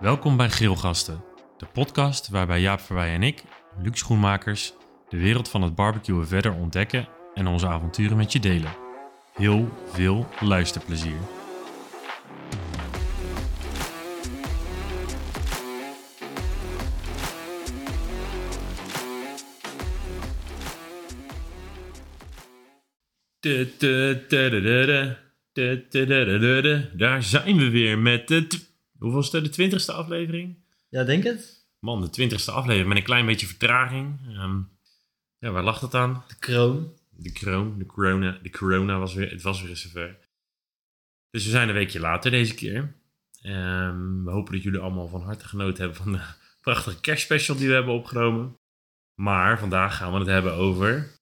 Welkom bij Grillgasten, de podcast waarbij Jaap Verwij en ik, Luc Schoenmakers, de wereld van het barbecuen verder ontdekken en onze avonturen met je delen. Heel veel luisterplezier. Daar zijn we weer met de... tw- Hoeveelste? De twintigste aflevering? Ja, denk het. Man, de twintigste aflevering met een klein beetje vertraging. Ehm, ja, waar lag het aan? De kroon. De kroon, de corona, de corona was weer, het was weer eens zover. Dus we zijn een weekje later deze keer. Ehm, we hopen dat jullie allemaal van harte genoten hebben van de prachtige kerstspecial die we hebben opgenomen. Maar vandaag gaan we het hebben over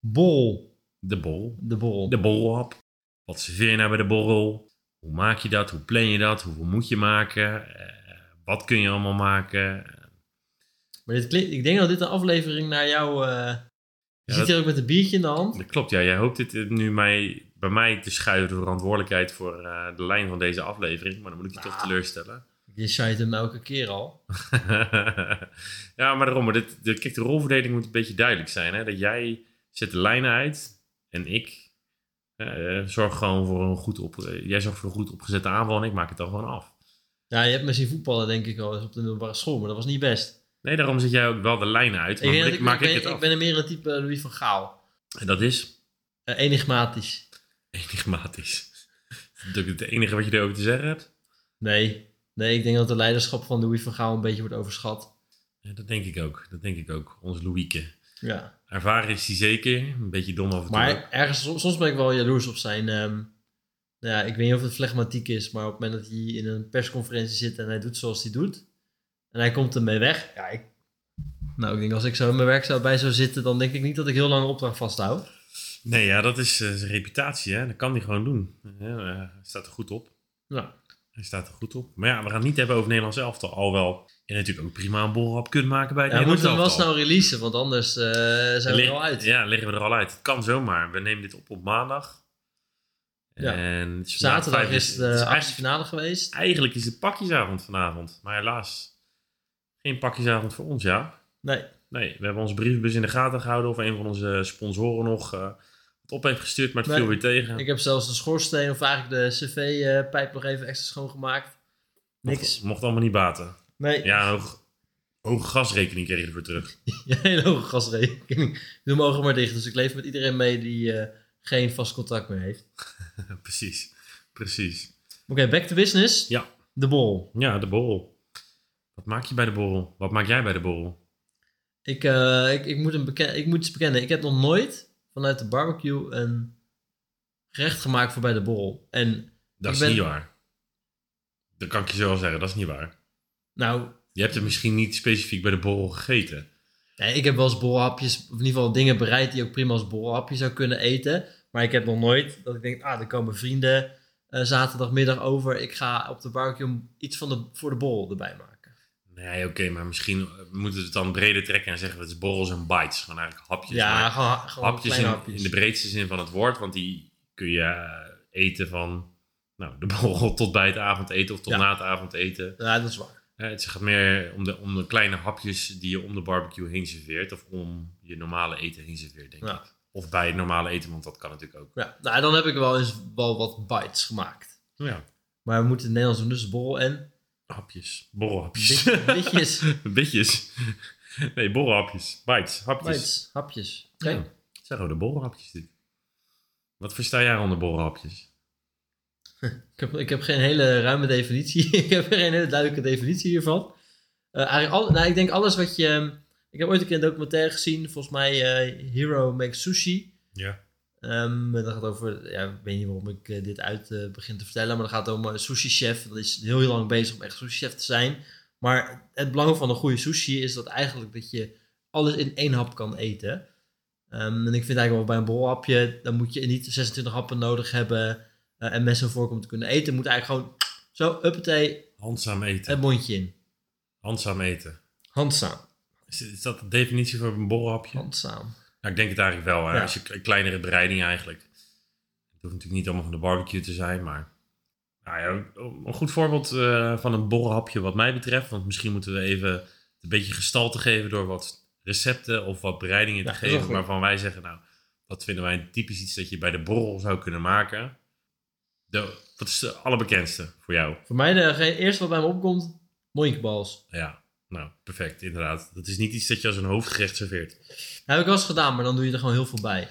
Bol. de bol. De bol. De borrelhap. Wat serveer je nou bij de borrel? Hoe maak je dat? Hoe plan je dat? Hoeveel moet je maken? Eh, wat kun je allemaal maken? Maar dit klinkt, ik denk dat dit een aflevering naar jou... eh je zit hier ook met een biertje in de hand. Dat klopt, ja. Jij hoopt dit eh, nu mij, bij mij te schuiven de verantwoordelijkheid voor de lijn van deze aflevering. Maar dan moet ik je toch Nou. teleurstellen. Je shite hem elke keer al. ja, maar daarom. Maar dit, kijk, de rolverdeling moet een beetje duidelijk zijn. Hè? Dat jij zet de lijnen uit en ik eh, zorg gewoon voor een goed op... eh, jij zorgt voor een goed opgezette aanval en ik maak het dan gewoon af. Ja, je hebt me zien voetballen denk ik al eens op de middelbare school, maar dat was niet best. Nee, daarom zet jij ook wel de lijnen uit. Ik, Maar ik, ik, maak ik, ik, ben, het ik af. ben er meer een type Louis van Gaal. En dat is Eh, enigmatisch. enigmatisch. Dat is het enige wat je erover te zeggen hebt. Nee. Nee, ik denk dat de leiderschap van Louis van Gaal een beetje wordt overschat. Ja, dat denk ik ook. Dat denk ik ook. Onze Louieke. Ja. Ervaren is hij zeker. Een beetje dom af en toe. Maar ergens, soms, ben ik wel jaloers op zijn... ehm, nou ja, ik weet niet of het flegmatiek is, maar op het moment dat hij in een persconferentie zit en hij doet zoals hij doet, en hij komt ermee weg, ja, ik... Nou, ik denk als ik zo in mijn werk zou, bij zou zitten, dan denk ik niet dat ik heel lang een opdracht vasthoud. Nee, ja, dat is eh, zijn reputatie. Hè? Dat kan hij gewoon doen. Ja, eh, hij staat er goed op. Ja. Hij staat er goed op. Maar ja, we gaan het niet hebben over Nederlands elftal. Alhoewel je natuurlijk ook prima een borrelhap kunt maken bij het Ja, we moeten hem wel snel releasen, want anders eh, zijn we er al uit. Ja, liggen we er al uit. Het kan zomaar. We nemen dit op op maandag. Ja. En is Zaterdag is de achtste eigenlijk, finale geweest. eigenlijk is het pakjesavond vanavond. Maar helaas, geen pakjesavond voor ons, ja. Nee, Nee, we hebben onze brievenbus in de gaten gehouden of een van onze sponsoren nog eh, op heeft gestuurd, maar het Nee, viel weer tegen. ik heb zelfs de schoorsteen, of eigenlijk de cv-pijp nog even extra schoongemaakt. Niks. Mocht, mocht allemaal niet baten. Nee, Ja, een hoog, hoge gasrekening kreeg je ervoor terug. Ja, hele hoge gasrekening. Ik doe mijn ogen maar dicht, dus ik leef met iedereen mee die eh, geen vast contact meer heeft. precies, precies. Oké, back to business. Ja. De bol. Ja, de borrel. Wat maak je bij de borrel? Wat maak jij bij de borrel? Ik, eh, ik, ik, moet een beken ik moet iets bekennen. Ik heb nog nooit vanuit de barbecue een gerecht gemaakt voor bij de bol. En Dat is ben- niet waar. Dat kan ik je zo wel zeggen, dat is niet waar. nou, Je hebt het misschien niet specifiek bij de borrel gegeten. nee, ik heb wel eens bolhapjes, of in ieder geval dingen bereid die ook prima als bolhapje zou kunnen eten. Maar ik heb nog nooit dat ik denk, ah, er komen vrienden eh, zaterdagmiddag over. Ik ga op de barbecue iets van de, voor de bol erbij maken. Nee, oké, maar misschien eh, moeten we het dan breder trekken en zeggen we het is borrels en bites. Gewoon eigenlijk hapjes. Ja, maar gewoon, gewoon hapjes in, hapjes. in de breedste zin van het woord, want die kun je eh, eten van nou, de borrel tot bij het avondeten of tot Ja. na het avondeten. Ja, dat is waar. Eh, het gaat meer om de, om de kleine hapjes die je om de barbecue heen serveert of om je normale eten heen serveert, denk Ja. ik. Of bij het normale eten, want dat kan natuurlijk ook. Ja, nou, dan heb ik wel eens wel wat bites gemaakt. Ja, Maar we moeten het Nederlands doen, dus bol en hapjes. Borrelhapjes. bit- bitjes. Bitjes. Nee, borrelhapjes. Bites. Hapjes. bites, hapjes. Oké. Ja. Zeg gewoon de borrelhapjes dit. Wat versta jij onder borrelhapjes? Ik, heb, ik heb geen hele ruime definitie. ik heb geen hele duidelijke definitie hiervan. Eh, eigenlijk al, nou, ik denk alles wat je... Ik heb ooit een keer een documentaire gezien, volgens mij eh, Hero Makes Sushi. Ja. En dat gaat over, ja, ik weet niet waarom ik eh, dit uit eh, begin te vertellen, maar dat gaat om een sushi-chef. Dat is heel, heel lang bezig om echt sushi-chef te zijn. Maar het belang van een goede sushi is dat eigenlijk dat je alles in één hap kan eten. Ehm, en ik vind eigenlijk wel bij een bolhapje, dan moet je niet 26 happen nodig hebben eh, en mes en vork om te kunnen eten. Je moet eigenlijk gewoon zo, uppatee, Handzaam eten. het mondje in. Handzaam eten. Handzaam. Is, is dat de definitie voor een borrelhapje? Handzaam. Nou, ik denk het eigenlijk wel. Hè? Als je een kleinere bereiding eigenlijk. Het hoeft natuurlijk niet allemaal van de barbecue te zijn, maar Nou ja, een goed voorbeeld eh, van een borrelhapje wat mij betreft. Want misschien moeten we even een beetje gestalte geven door wat recepten of wat bereidingen te Ja, geven. Waarvan wij zeggen, nou, dat vinden wij typisch iets dat je bij de borrel zou kunnen maken. De, wat is de allerbekendste voor jou? Voor mij de eerste wat bij me opkomt, moinkbals. Ja, nou, perfect, inderdaad. Dat is niet iets dat je als een hoofdgerecht serveert. Heb ik wel eens gedaan, maar dan doe je er gewoon heel veel bij.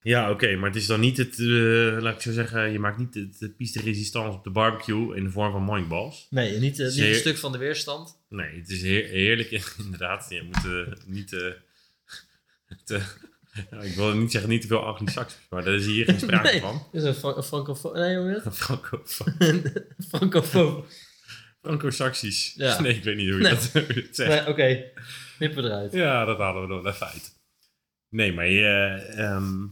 Ja, oké, maar het is dan niet het, eh, laat ik zo zeggen, je maakt niet het, het de resistance op de barbecue in de vorm van moinkballs. Nee, niet, eh, niet een stuk van de weerstand. Nee, het is heer- heerlijk, inderdaad. Je moet eh, niet te, ja, ik wil niet zeggen niet te veel anglisaksisch, maar daar is hier geen sprake Nee. van. Is een, een. Nee, hoe heet het? Franco-saxisch. Ja. Nee, ik weet niet hoe je Nee. dat, hoe zegt. Nee, oké. Knippen we eruit. Ja, dat hadden we nog even uit. Nee, maar je, ehm,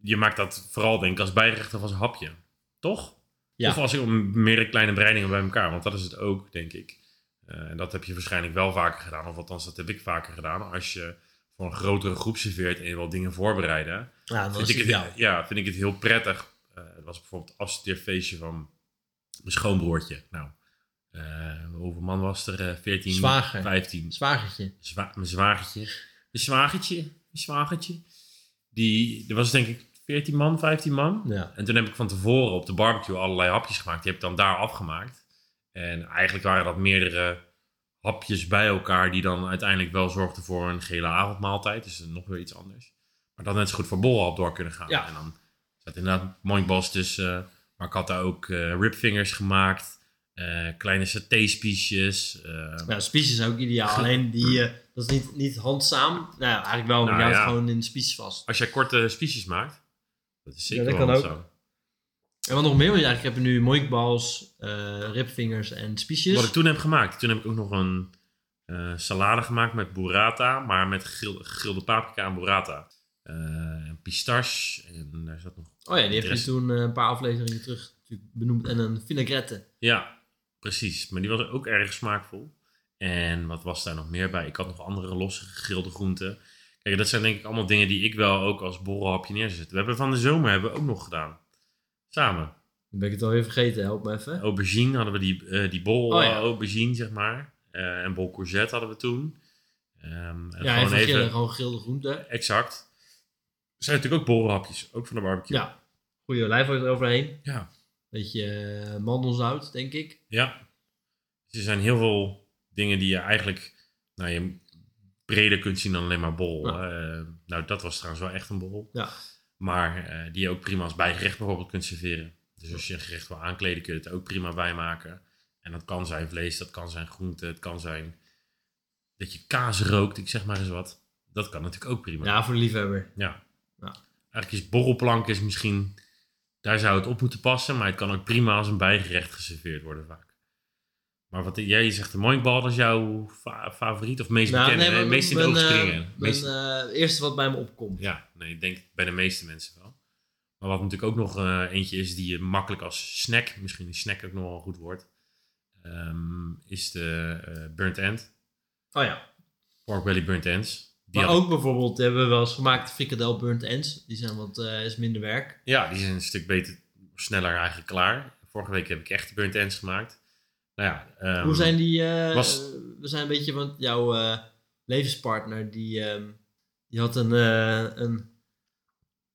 je maakt dat vooral denk ik als bijgerecht of als hapje. Toch? Ja. Of als je meerdere kleine bereidingen bij elkaar. Want dat is het ook, denk ik. Eh, en dat heb je waarschijnlijk wel vaker gedaan. Of althans, dat heb ik vaker gedaan. Als je voor een grotere groep serveert en je wil dingen voorbereiden. Ja, dan Vind ik, het ja, vind ik het heel prettig. Eh, het was bijvoorbeeld het afstudeerfeestje van mijn schoonbroertje. Nou, hoeveel man was er? Eh 14, Zwager. 15. Zwagertje. Zwa mijn zwagertje. Mijn zwagertje. Mijn zwagertje. Die, er was denk ik 14 man, 15 man. Ja. En toen heb ik van tevoren op de barbecue allerlei hapjes gemaakt. Die heb ik dan daar afgemaakt. En eigenlijk waren dat meerdere hapjes bij elkaar die dan uiteindelijk wel zorgden voor een gele avondmaaltijd. Dus nog weer iets anders. Maar dat net zo goed voor borrelhap door kunnen gaan. Ja. En dan zat inderdaad moinkbals tussen. Maar ik had daar ook eh, ribfingers gemaakt. Eh, kleine satéspiesjes. eh, Ja, spiesjes zijn ook ideaal. Alleen die, eh, dat is niet, niet handzaam. Nou ja, eigenlijk wel, maar Nou ja. gewoon in de spiesjes vast. Als jij korte spiesjes maakt, dat is zeker Ja, dat kan zo. En wat nog meer, want eigenlijk heb je nu moinkbals, eh ribvingers en spiesjes. Wat ik toen heb gemaakt, toen heb ik ook nog een salade gemaakt met burrata, maar met gegrilde, paprika en burrata. En pistache en daar zat nog... Oh ja, die heb je toen een paar afleveringen terug benoemd. En een vinaigrette. Ja, precies. Maar die was ook erg smaakvol. En wat was daar nog meer bij? Ik had nog andere losse gegrilde groenten. Kijk, dat zijn denk ik allemaal dingen die ik wel ook als borrelhapje neerzet. We hebben van de zomer hebben we ook nog gedaan. Samen. Ben ik het alweer vergeten, help me even. Aubergine hadden we die, eh, die bol Oh ja. eh, aubergine, zeg maar. Eh, en bol courgette hadden we toen. Ehm, en ja, gewoon even grillen, gewoon gegrilde groenten. Exact. Er zijn natuurlijk ook borrelhapjes, ook van de barbecue. Ja, goede olijfolie eroverheen. Ja. Beetje eh, mandelzout, denk ik. Ja. Dus er zijn heel veel dingen die je eigenlijk nou, je breder kunt zien dan alleen maar bol. Ja. Eh, nou, dat was trouwens wel echt een bol. Ja. Maar eh, die je ook prima als bijgerecht bijvoorbeeld kunt serveren. Dus als je een gerecht wil aankleden, kun je het ook prima bij maken. En dat kan zijn vlees, dat kan zijn groente, het kan zijn dat je kaas rookt, ik zeg maar eens wat. Dat kan natuurlijk ook prima. Ja, voor de liefhebber. Ja. Ja. Eigenlijk is borrelplank is misschien, daar zou het op moeten passen, maar het kan ook prima als een bijgerecht geserveerd worden vaak. Maar wat jij zegt, de dat is jouw fa- favoriet of meest bekende, Nou, maar nee, meest in de oog eh, springen. Meest- eh, eerste wat bij me opkomt. ja, nee, ik denk bij de meeste mensen wel. Maar wat natuurlijk ook nog eh, eentje is die je makkelijk als snack, misschien is snack ook nog wel een goed woord, ehm, is de eh, burnt end. Oh ja. Pork belly burnt ends. Maar ook bijvoorbeeld hebben we wel eens gemaakt frikadel burnt ends. Die zijn wat eh, is minder werk. Ja, die zijn een stuk beter, sneller eigenlijk klaar. Vorige week heb ik echt burnt ends gemaakt. Nou ja, ehm, Hoe zijn die? eh, was- we zijn een beetje, want jouw eh, levenspartner die, ehm, die had een, een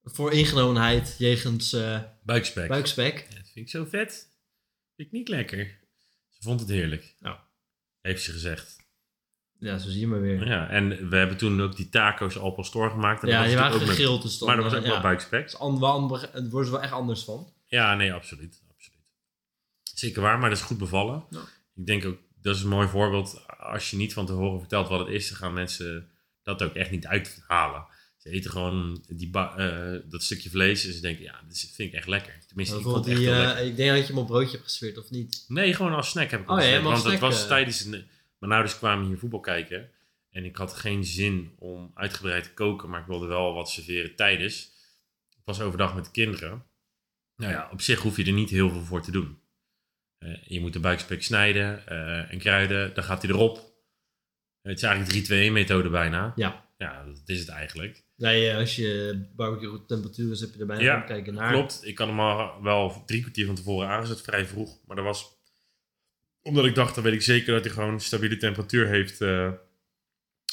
vooringenomenheid jegens buikspek. buikspek. Ja, dat vind ik zo vet. Vind ik niet lekker. Ze vond het heerlijk. Nou. Heeft ze gezegd. Ja, zo zie je maar weer. Ja, en we hebben toen ook die taco's al pastoor gemaakt. En Ja, dat was die waren gegrild. Dus Maar er was eh, ook wel buikspek. ander- Het wordt er wel echt anders van. Ja, nee, absoluut. absoluut. Zeker waar, maar dat is goed bevallen. Ja. Ik denk ook, dat is een mooi voorbeeld. Als je niet van tevoren vertelt wat het is, dan gaan mensen dat ook echt niet uithalen. Ze eten gewoon die eh, dat stukje vlees en ze denken, ja, dat is- vind ik echt lekker. Tenminste, ik vond het echt die, heel eh, lekker. ik denk dat je hem op broodje hebt gesfeerd, of niet? Nee, gewoon als snack heb ik Oh ja, Want het was tijdens... Een, mijn ouders kwamen hier voetbal kijken. En ik had geen zin om uitgebreid te koken, maar ik wilde wel wat serveren tijdens. Ik was overdag met de kinderen. Nou ja, op zich hoef je er niet heel veel voor te doen. Eh, je moet de buikspek snijden eh, en kruiden, dan gaat hij erop. Het is eigenlijk 3-2-1 methode bijna. Ja. Ja, dat is het eigenlijk. Nee, als je barbecue temperatuur is, heb je er bijna Ja, kijken naar. Klopt, ik had hem al wel drie kwartier van tevoren aangezet, vrij vroeg. Maar dat was omdat ik dacht, dan weet ik zeker dat hij gewoon stabiele temperatuur heeft eh,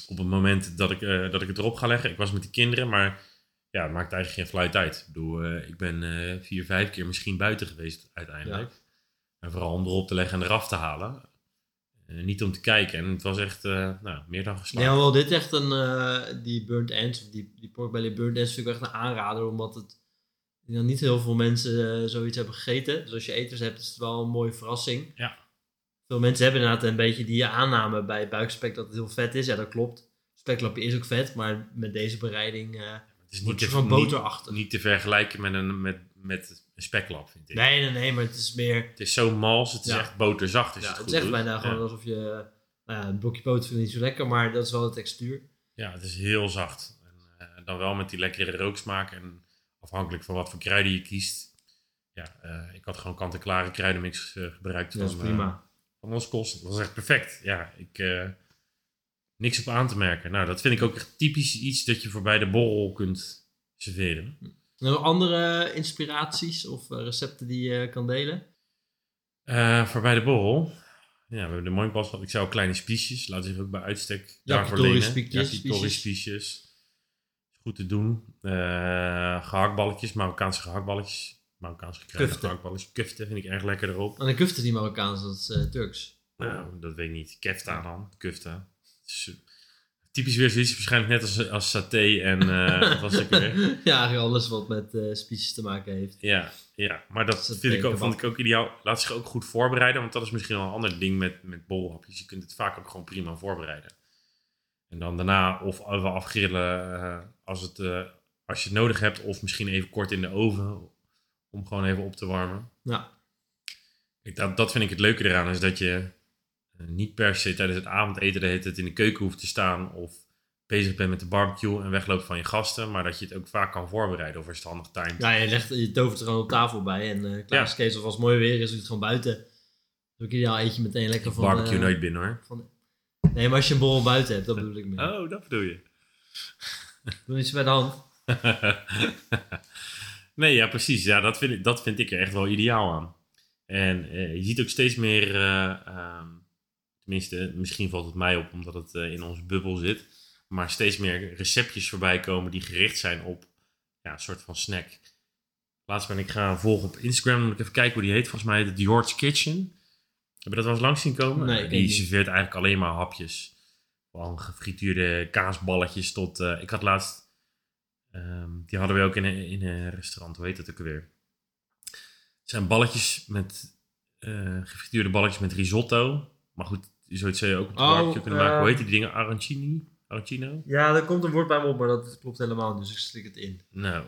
op het moment dat ik, eh, dat ik het erop ga leggen. Ik was met die kinderen, maar ja, het maakt eigenlijk geen fluit uit. Ik bedoel, eh, ik ben vier, vijf keer misschien buiten geweest uiteindelijk. En vooral om erop te leggen en eraf te halen. Niet om te kijken. En het was echt nou, meer dan geslaagd. Ja, wel, dit is echt een, die burnt ends, of die, die burnt ends ik wel echt een aanrader, omdat het, niet heel veel mensen zoiets hebben gegeten. Dus als je eters hebt, is het wel een mooie verrassing. Ja. Veel mensen hebben inderdaad een beetje die aanname bij buikspek dat het heel vet is. Ja, dat klopt. Speklapje is ook vet, maar met deze bereiding eh het is niet te, van boterachtig. niet te vergelijken met een, met, met een speklap, vind ik. Nee, nee, nee, maar het is meer... Het is zo mals, het is echt boterzacht. Is ja, het het goed is echt bijna Ja. gewoon alsof je... Nou ja, een blokje poot vind ik niet zo lekker, maar dat is wel de textuur. Ja, het is heel zacht. En, eh, dan wel met die lekkere rooksmaak. En afhankelijk van wat voor kruiden je kiest. Ja, eh, ik had gewoon kant-en-klare kruidenmix eh, gebruikt. Dat is prima. Van Oskos. Dat was echt perfect. Ja, ik... eh, niks op aan te merken. Nou, dat vind ik ook echt typisch iets dat je voor bij de borrel kunt serveren. Nog andere inspiraties of eh, recepten die je kan delen? Eh, voor bij de borrel. Ja, we hebben de mooipas gehad. Ik zou kleine spiesjes. Laten zich ook bij uitstek daarvoor lenen. Yakitori spiesjes. goed te doen. Eh gehaktballetjes, Marokkaanse gehaktballetjes. Marokkaanse gekruide Kufte. gehaktballetjes. Kufte vind ik erg lekker erop. En de kufte die Marokkaans, dat is eh, Turks. Nou, dat weet ik niet. Kefta dan. Is, eh, Typisch weer zoiets. Waarschijnlijk net als, als saté en... eh wat was ook weer? ja, eigenlijk alles wat met spiesjes te maken heeft. Ja, ja, maar dat vind ik ook, vond ik ook ideaal. Laat zich ook goed voorbereiden, want dat is misschien wel een ander ding met, met bolhapjes. Je kunt het vaak ook gewoon prima voorbereiden. En dan daarna of even afgrillen als, het, als je het nodig hebt, of misschien even kort in de oven om gewoon even op te warmen. Ja, Kijk, dat, dat vind ik het leuke eraan, is dat je eh, niet per se tijdens het avondeten de hele tijd in de keuken hoeft te staan of bezig bent met de barbecue en wegloopt van je gasten, maar dat je het ook vaak kan voorbereiden of je handig timed. ja je, legt, je tovert er gewoon op tafel bij. En eh klaar is Kees, of als het mooi weer is, doe je het gewoon buiten. Dat is ook ideaal, eet je meteen lekker van... barbecue eh, nooit binnen hoor. van Nee, maar als je een borrel buiten hebt, dat bedoel ik meer. Oh, dat bedoel je. Doe iets bij de hand. nee, ja, precies. Ja, dat vind, ik, dat vind ik er echt wel ideaal aan. En eh, je ziet ook steeds meer, eh, ehm, tenminste, misschien valt het mij op omdat het eh, in onze bubbel zit, maar steeds meer receptjes voorbij komen die gericht zijn op ja, een soort van snack. Laatst ben ik gaan volgen op Instagram, moet ik even kijken hoe die heet. Volgens mij heet het George Kitchen. Heb je dat wel eens langs zien komen? Nee, ik die serveert eigenlijk alleen maar hapjes. Van gefrituurde kaasballetjes tot... ik had laatst... ehm, die hadden we ook in een, in een restaurant. Hoe heet dat ook alweer? Het zijn balletjes met... eh gefrituurde balletjes met risotto. Maar goed, zoiets zou je ook op de Oh, barbecue kunnen maken. Hoe heet die dingen? Arancini? Arancino? Ja, er komt een woord bij me op, maar dat klopt helemaal niet, dus ik slik het in. Nou,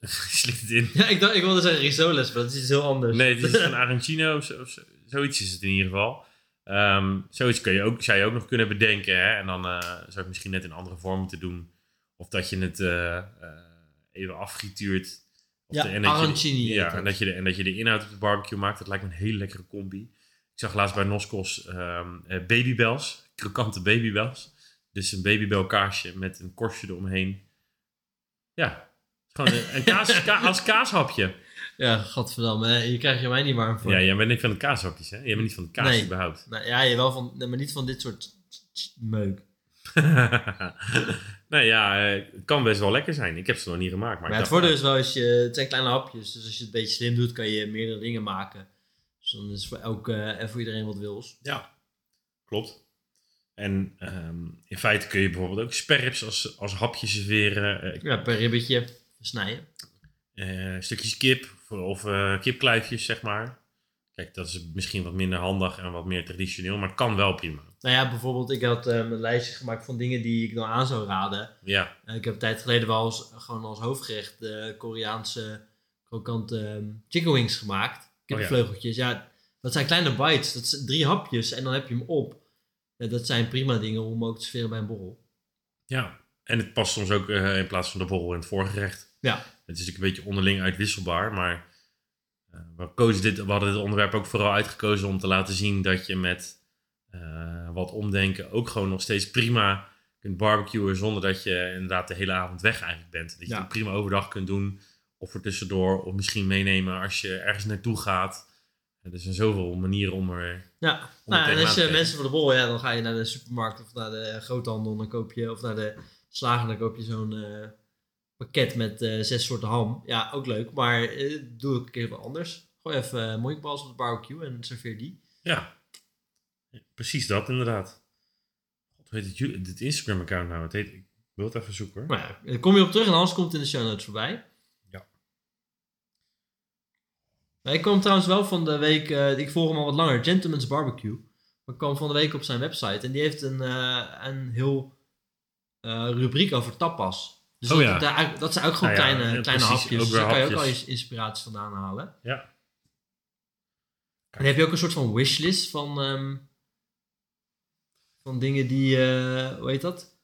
slikt het in. Ja, ik, dacht, ik wilde zeggen risoles, maar dat is iets heel anders. Nee, het is van Arancino of zo, of zo- zoiets is het in ieder geval. Ehm, zoiets kun je ook, zou je ook nog kunnen bedenken. Hè? En dan eh, zou het misschien net in andere vorm moeten doen. Of dat je het eh, eh, even affrituurt. Of Ja, de- en je Ja, en dat, je de, en dat je de inhoud op de barbecue maakt. Dat lijkt me een hele lekkere combi. Ik zag laatst bij Noskos eh, babybels. Krokante babybels. Dus een babybel kaarsje met een korstje eromheen. Ja, gewoon een, een kaas, ka- als kaashapje. Ja, gadverdamme, hè, hier krijg je mij niet warm voor. Ja, jij bent niet van de kaashapjes, hè? Jij bent niet van de kaas Nee. überhaupt. Nou, ja, je wel van, maar niet van dit soort meuk. nee, ja, eh, het kan best wel lekker zijn. Ik heb ze nog niet gemaakt. Maar, het voordeel is wel, als je, het zijn kleine hapjes, dus als je het een beetje slim doet, kan je meerdere dingen maken. Dus dan is voor elke en voor iedereen wat wils. Ja, klopt. En ehm, in feite kun je bijvoorbeeld ook sperrips als, als hapje serveren. Eh, Ja, per ribbetje snijden. eh, stukjes kip of, eh, kipkluifjes, zeg maar. Kijk, dat is misschien wat minder handig en wat meer traditioneel, maar het kan wel prima. Nou ja, bijvoorbeeld, ik had eh, een lijstje gemaakt van dingen die ik dan aan zou raden. Ja, ik heb een tijd geleden wel eens, gewoon als hoofdgerecht eh, Koreaanse krokante ehm, chicken wings gemaakt. Kippenvleugeltjes. ja. dat zijn kleine bites. Dat zijn drie hapjes en dan heb je hem op. Ja, dat zijn prima dingen om ook te serveren bij een borrel. ja. En het past soms ook eh, in plaats van de borrel in het voorgerecht. Ja. Het is natuurlijk een beetje onderling uitwisselbaar, maar we, kozen dit, we hadden dit onderwerp ook vooral uitgekozen om te laten zien dat je met eh, wat omdenken ook gewoon nog steeds prima kunt barbecuen zonder dat je inderdaad de hele avond weg eigenlijk bent. Dat je Ja. het prima overdag kunt doen. Of er tussendoor. Of misschien meenemen als je ergens naartoe gaat. Er zijn zoveel manieren om er... Ja, Om nou, en als je mensen voor de bol, ja, dan ga je naar de supermarkt of naar de groothandel. Dan koop je, of naar de slager, dan koop je zo'n eh, pakket met eh, zes soorten ham. Ja, ook leuk, maar eh, doe ook een keer wat anders. Gooi even uh, moikballs op de barbecue en serveer die. Ja, precies dat inderdaad. Hoe heet het, dit Instagram-account nou? Het heet, ik wil het even zoeken hoor. Maar ja, kom je op terug en anders komt het in de show notes voorbij. Ja. Ik kwam trouwens wel van de week, eh, ik volg hem al wat langer, Gentleman's Barbecue. Maar ik kwam van de week op zijn website en die heeft een, eh, een heel eh, rubriek over tapas. Dus Oh dat, ja. dat, zijn ook gewoon ja, kleine, ja, kleine precies, hapjes. Dus daar kan je ook al eens inspiratie vandaan halen. Ja. En heb je ook een soort van wishlist van, ehm, van dingen die, eh, hoe heet dat?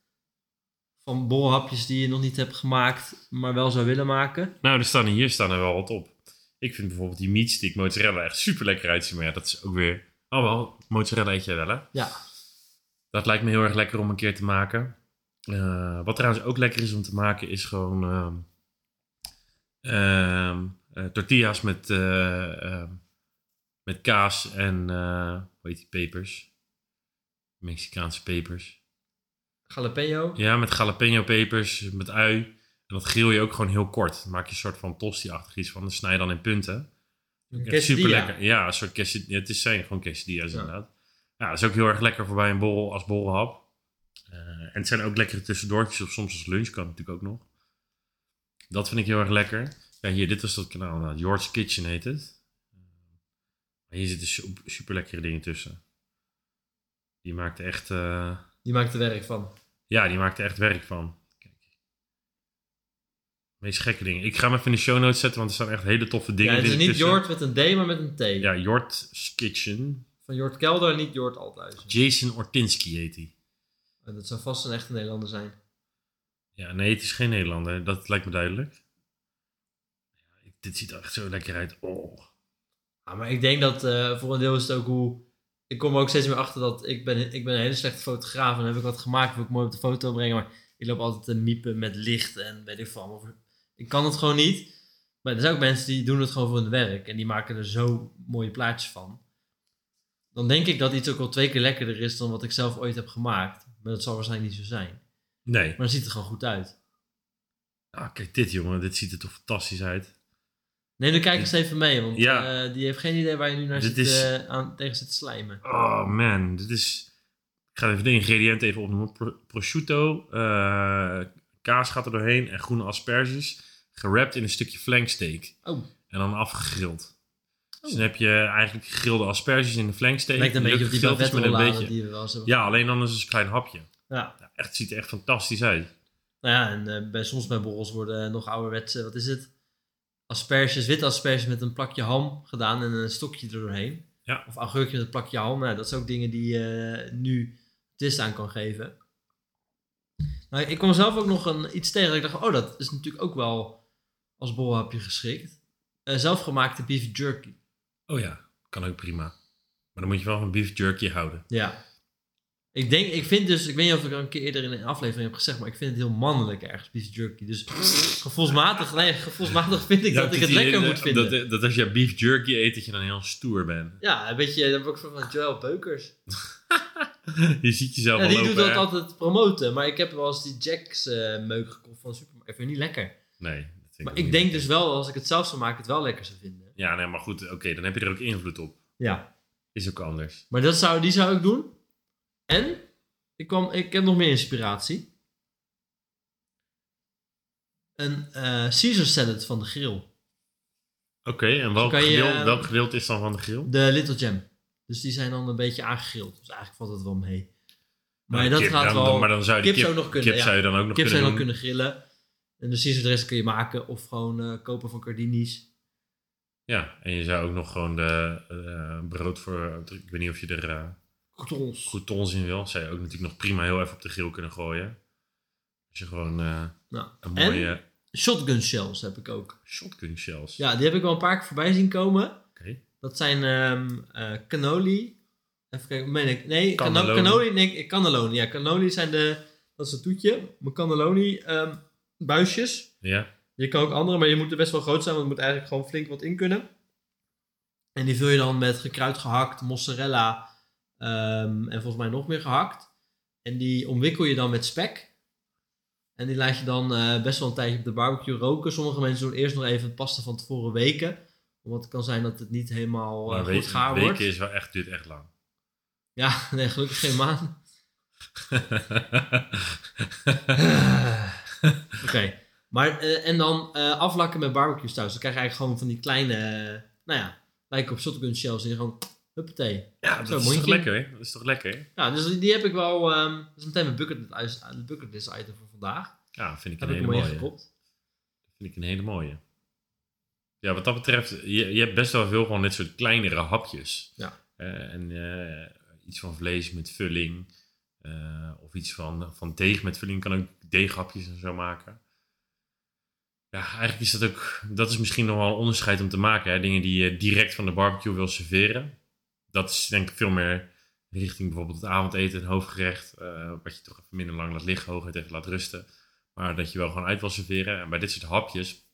Van bolhapjes die je nog niet hebt gemaakt, maar wel zou willen maken. Nou, er staan, hier staan er wel wat op. Ik vind bijvoorbeeld die meat stick mozzarella echt super lekker uitzien. Maar ja, dat is ook weer... Oh wel, mozzarella eet jij wel hè? Ja, Dat lijkt me heel erg lekker om een keer te maken. Eh, wat trouwens ook lekker is om te maken is gewoon... ehm, ehm, eh, tortillas met, eh, ehm, met kaas en... hoe heet die pepers? Mexicaanse pepers. jalapeno. Ja, met jalapeno pepers, met ui. En dat grill je ook gewoon heel kort. Dan maak je een soort van tosti-achtig iets van. Dan snij je dan in punten. Echt super lekker. Ja, een soort quesadilla. Het is zijn gewoon quesadillas Ja. inderdaad. Ja, dat is ook heel erg lekker voor bij een borrel als borrelhap. Eh, en het zijn ook lekkere tussendoortjes. Of soms als lunch kan natuurlijk ook nog. Dat vind ik heel erg lekker. Ja, hier, dit was dat kanaal. Nou, Kitchen heet het. Eh, maar hier zitten su- super lekkere dingen tussen. Die maakt echt... eh, Die maakt er werk van. ja, die maakt er echt werk van. Kijk. Meest gekke dingen. Ik ga hem even in de show notes zetten, want er staan echt hele toffe dingen Ja, het is niet tussen. Jort met een D, maar met een T. Ja, Jort's Kitchen. Van Jort Kelder, niet Jort Althuizen. Jason Ortinski heet hij. Dat zou vast een echte Nederlander zijn. Ja, nee, het is geen Nederlander. Dat lijkt me duidelijk. Ja, dit ziet er echt zo lekker uit. Oh. Ja, maar ik denk dat eh, voor een deel is het ook hoe... Ik kom er ook steeds meer achter dat ik ben, ik ben een hele slechte fotograaf. En dan heb ik wat gemaakt, wil ik mooi op de foto brengen. Maar ik loop altijd te miepen met licht en weet ik veel. allemaal. Ik kan het gewoon niet. Maar er zijn ook mensen die doen het gewoon voor hun werk. En die maken er zo mooie plaatjes van. Dan denk ik dat iets ook wel twee keer lekkerder is dan wat ik zelf ooit heb gemaakt. Maar dat zal waarschijnlijk niet zo zijn. Nee. Maar dan ziet het er gewoon goed uit. Ah, kijk dit jongen. Dit ziet er toch fantastisch uit. Neem de kijkers even mee, want Ja. eh, die heeft geen idee waar je nu naar Dit zit, is- eh, aan, tegen zit te slijmen. Oh man, dit is... Ik ga even de ingrediënten even opnoemen. Pro- prosciutto, eh, kaas gaat er doorheen en groene asperges. Gerapt in een stukje flanksteak. Oh, En dan afgegrild. Dus dan heb je eigenlijk gegrilde asperges in de flanksteak. lijkt een beetje op die met een beetje... die we wel eens hebben. Ja, alleen dan is het een klein hapje. Ja. Ja, echt, het ziet er echt fantastisch uit. Nou ja, en eh, bij, soms bij borrels worden nog ouderwetse, wat is het? Asperges, witte asperges met een plakje ham gedaan en een stokje er doorheen. Ja. Of augurkje met een plakje ham. Nou, dat zijn ook dingen die je nu twist aan kan geven. Nou, ik kwam zelf ook nog een, iets tegen. dat Ik dacht, oh, dat is natuurlijk ook wel als bolhapje geschikt. Eh, zelfgemaakte beef jerky. Oh ja, kan ook prima. Maar dan moet je wel van beef jerky houden. Ja. Ik denk, ik vind dus, ik weet niet of ik al een keer eerder in een aflevering heb gezegd, maar ik vind het heel mannelijk ergens, beef jerky. Dus gevoelsmatig, nee, gevoelsmatig vind ik dat ik het lekker moet vinden. Dat, dat als je beef jerky eet, dat je dan heel stoer bent. ja, een beetje, dat heb ik ook van Joel Beukers. je ziet jezelf Ja, al die lopen, doet dat hè? altijd promoten, maar ik heb wel eens die Jack's eh, meuk gekocht van de supermarkt. Ik vind het niet lekker. Nee. dat vind Maar ook ik denk lekker. dus wel, als ik het zelf zou maken, het wel lekker zou vinden. Ja, nee, maar goed, oké, dan heb je er ook invloed op. Ja. Is ook anders. Maar dat zou, die zou ik doen. En, ik, kwam, ik heb nog meer inspiratie. Een eh Caesar salad van de grill. Oké, en welk, kan je, gedeelte, eh, welk gedeelte is dan van de grill? De Little Jam. Dus die zijn dan een beetje aangegrild. Dus eigenlijk valt het wel mee. Maar Nou, dat kip, gaat dan- wel... Maar dan zou je kip zou nog kunnen, kip ja. zou je dan ook nog kip zou kunnen je doen. dan kunnen grillen. En de Caesar dressing kun je maken. Of gewoon eh, kopen van Cardini's. Ja, en je zou ook nog gewoon de eh, brood voor... Ik weet niet of je er eh Croutons. croutons in wil. Zou je ook natuurlijk nog prima heel even op de grill kunnen gooien. Als je gewoon eh, Nou. een En mooie shotgun shells heb ik ook. shotgun shells. Ja, die heb ik wel een paar keer voorbij zien komen. Oké. Dat zijn eh, cannoli. Even kijken, meen ik. Nee, cano- Cannelloni. cannoli. Nee, cannelloni. Ja, cannoli zijn de... Dat is een toetje. Mijn cannelloni ehm, buisjes. Ja. Je kan ook andere, maar je moet er best wel groot zijn, want er moet eigenlijk gewoon flink wat in kunnen. En die vul je dan met gekruid gehakt, mozzarella ehm, en volgens mij nog meer gehakt. En die omwikkel je dan met spek. En die laat je dan eh, best wel een tijdje op de barbecue roken. Sommige mensen doen eerst nog even het pasta van tevoren weken. Want het kan zijn dat het niet helemaal eh, goed week, gaar weken wordt. is wel echt, duurt echt lang. Ja, nee, gelukkig geen maand. Oké, maar eh, en dan eh, aflakken met barbecue saus. Dan krijg je eigenlijk gewoon van die kleine, eh, nou ja, lijken op shotgun shells. En gewoon, huppatee. ja, dat Zo, is toch lekker, hè? Dat is toch lekker, hè? Ja, dus die heb ik wel, ehm, dat is meteen mijn bucketlist, bucketlist item voor vandaag. Ja, vind ik Heb een hele mooie. ingekopt. Vind ik een hele mooie. Ja, wat dat betreft, je, je hebt best wel veel van dit soort kleinere hapjes. Ja. En iets van vlees met vulling. of iets van, van deeg met vulling. kan ook deeghapjes en zo maken. Ja, eigenlijk is dat ook... Dat is misschien nog wel een onderscheid om te maken. Hè? Dingen die je direct van de barbecue wil serveren. Dat is denk ik veel meer richting bijvoorbeeld het avondeten, een hoofdgerecht. eh, wat je toch even minder lang laat liggen, hooguit even laat rusten. Maar dat je wel gewoon uit wil serveren. En bij dit soort hapjes